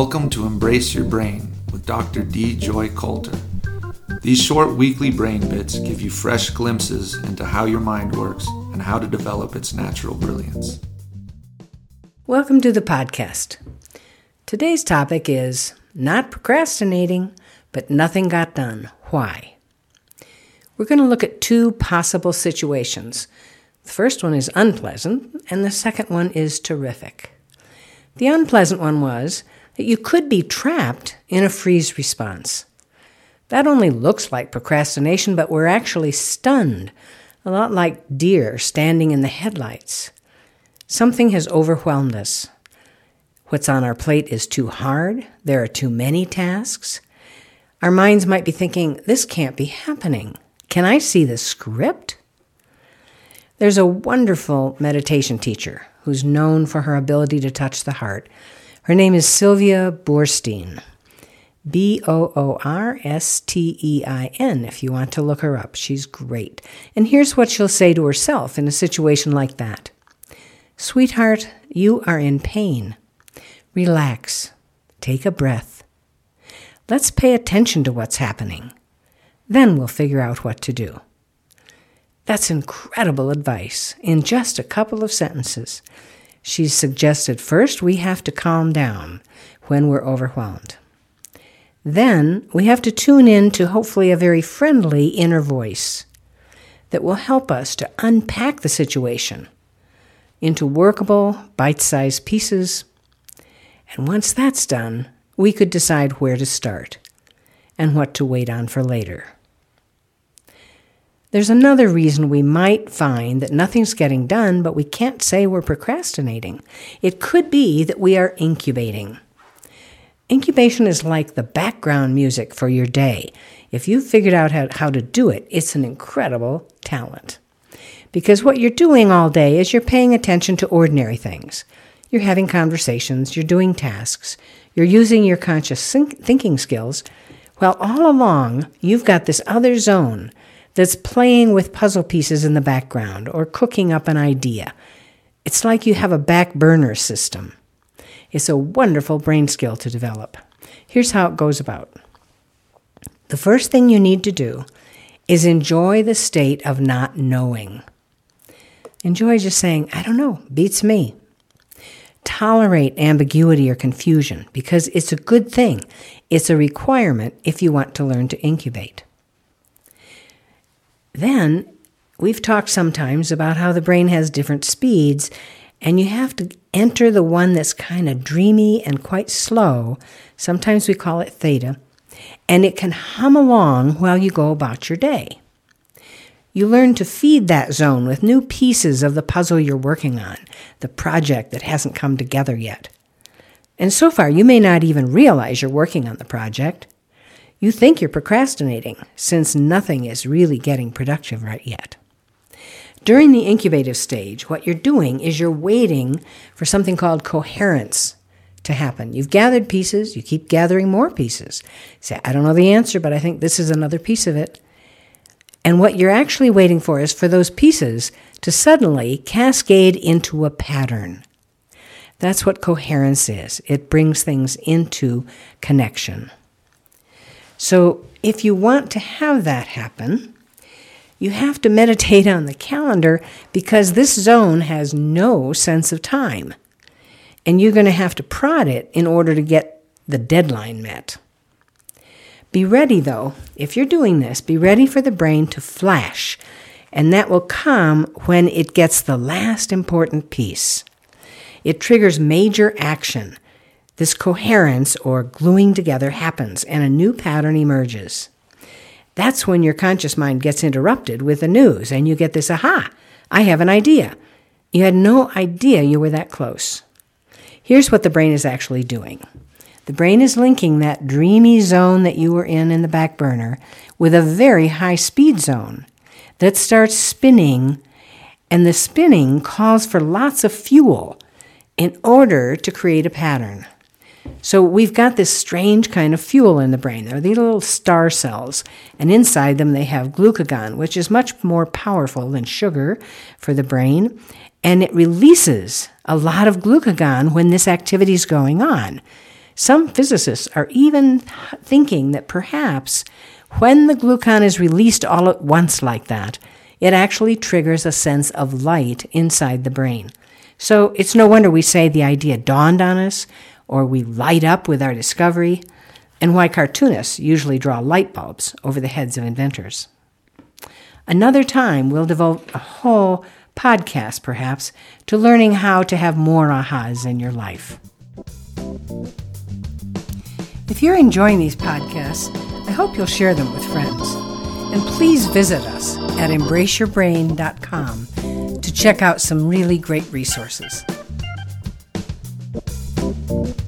Welcome to Embrace Your Brain with Dr. Dee Joy Coulter. These short weekly brain bits give you fresh glimpses into how your mind works and how to develop its natural brilliance. Welcome to the podcast. Today's topic is not procrastinating, but nothing got done. Why? We're going to look at two possible situations. The first one is unpleasant, and the second one is terrific. The unpleasant one was that you could be trapped in a freeze response. That only looks like procrastination, but we're actually stunned, a lot like deer standing in the headlights. Something has overwhelmed us. What's on our plate is too hard, there are too many tasks. Our minds might be thinking, this can't be happening. Can I see the script? There's a wonderful meditation teacher who's known for her ability to touch the heart. Her name is Sylvia Boorstein. B O O R S T E I N, if you want to look her up. She's great. And here's what she'll say to herself in a situation like that Sweetheart, you are in pain. Relax. Take a breath. Let's pay attention to what's happening. Then we'll figure out what to do. That's incredible advice in just a couple of sentences. She's suggested first we have to calm down when we're overwhelmed. Then we have to tune in to hopefully a very friendly inner voice that will help us to unpack the situation into workable, bite sized pieces. And once that's done, we could decide where to start and what to wait on for later. There's another reason we might find that nothing's getting done, but we can't say we're procrastinating. It could be that we are incubating. Incubation is like the background music for your day. If you've figured out how, to do it, it's an incredible talent. Because what you're doing all day is you're paying attention to ordinary things. You're having conversations, you're doing tasks, you're using your conscious thinking skills. Well, all along, you've got this other zone that's playing with puzzle pieces in the background or cooking up an idea. It's like you have a back burner system. It's a wonderful brain skill to develop. Here's how it goes about the first thing you need to do is enjoy the state of not knowing. Enjoy just saying, I don't know, beats me. Tolerate ambiguity or confusion because it's a good thing. It's a requirement if you want to learn to incubate. Then we've talked sometimes about how the brain has different speeds, and you have to enter the one that's kind of dreamy and quite slow. Sometimes we call it theta, and it can hum along while you go about your day. You learn to feed that zone with new pieces of the puzzle you're working on, the project that hasn't come together yet. And so far, you may not even realize you're working on the project. You think you're procrastinating since nothing is really getting productive right yet. During the incubative stage, what you're doing is you're waiting for something called coherence to happen. You've gathered pieces, you keep gathering more pieces. Say, I don't know the answer, but I think this is another piece of it. And what you're actually waiting for is for those pieces to suddenly cascade into a pattern. That's what coherence is. It brings things into connection. So, if you want to have that happen, you have to meditate on the calendar because this zone has no sense of time. And you're going to have to prod it in order to get the deadline met. Be ready, though, if you're doing this, be ready for the brain to flash, and that will come when it gets the last important piece. It triggers major action this coherence or gluing together happens and a new pattern emerges. That's when your conscious mind gets interrupted with the news and you get this aha, I have an idea. You had no idea you were that close. Here's what the brain is actually doing the brain is linking that dreamy zone that you were in in the back burner with a very high speed zone that starts spinning, and the spinning calls for lots of fuel in order to create a pattern. So we've got this strange kind of fuel in the brain. They're these little star cells, and inside them they have glucagon, which is much more powerful than sugar for the brain, and it releases a lot of glucagon when this activity is going on. Some physicists are even thinking that perhaps when the glucagon is released all at once like that, it actually triggers a sense of light inside the brain. So it's no wonder we say the idea dawned on us, or we light up with our discovery, and why cartoonists usually draw light bulbs over the heads of inventors. Another time, we'll devote a whole podcast, perhaps, to learning how to have more ahas in your life. If you're enjoying these podcasts, I hope you'll share them with friends. And please visit us at embraceyourbrain.com to check out some really great resources. Thank you.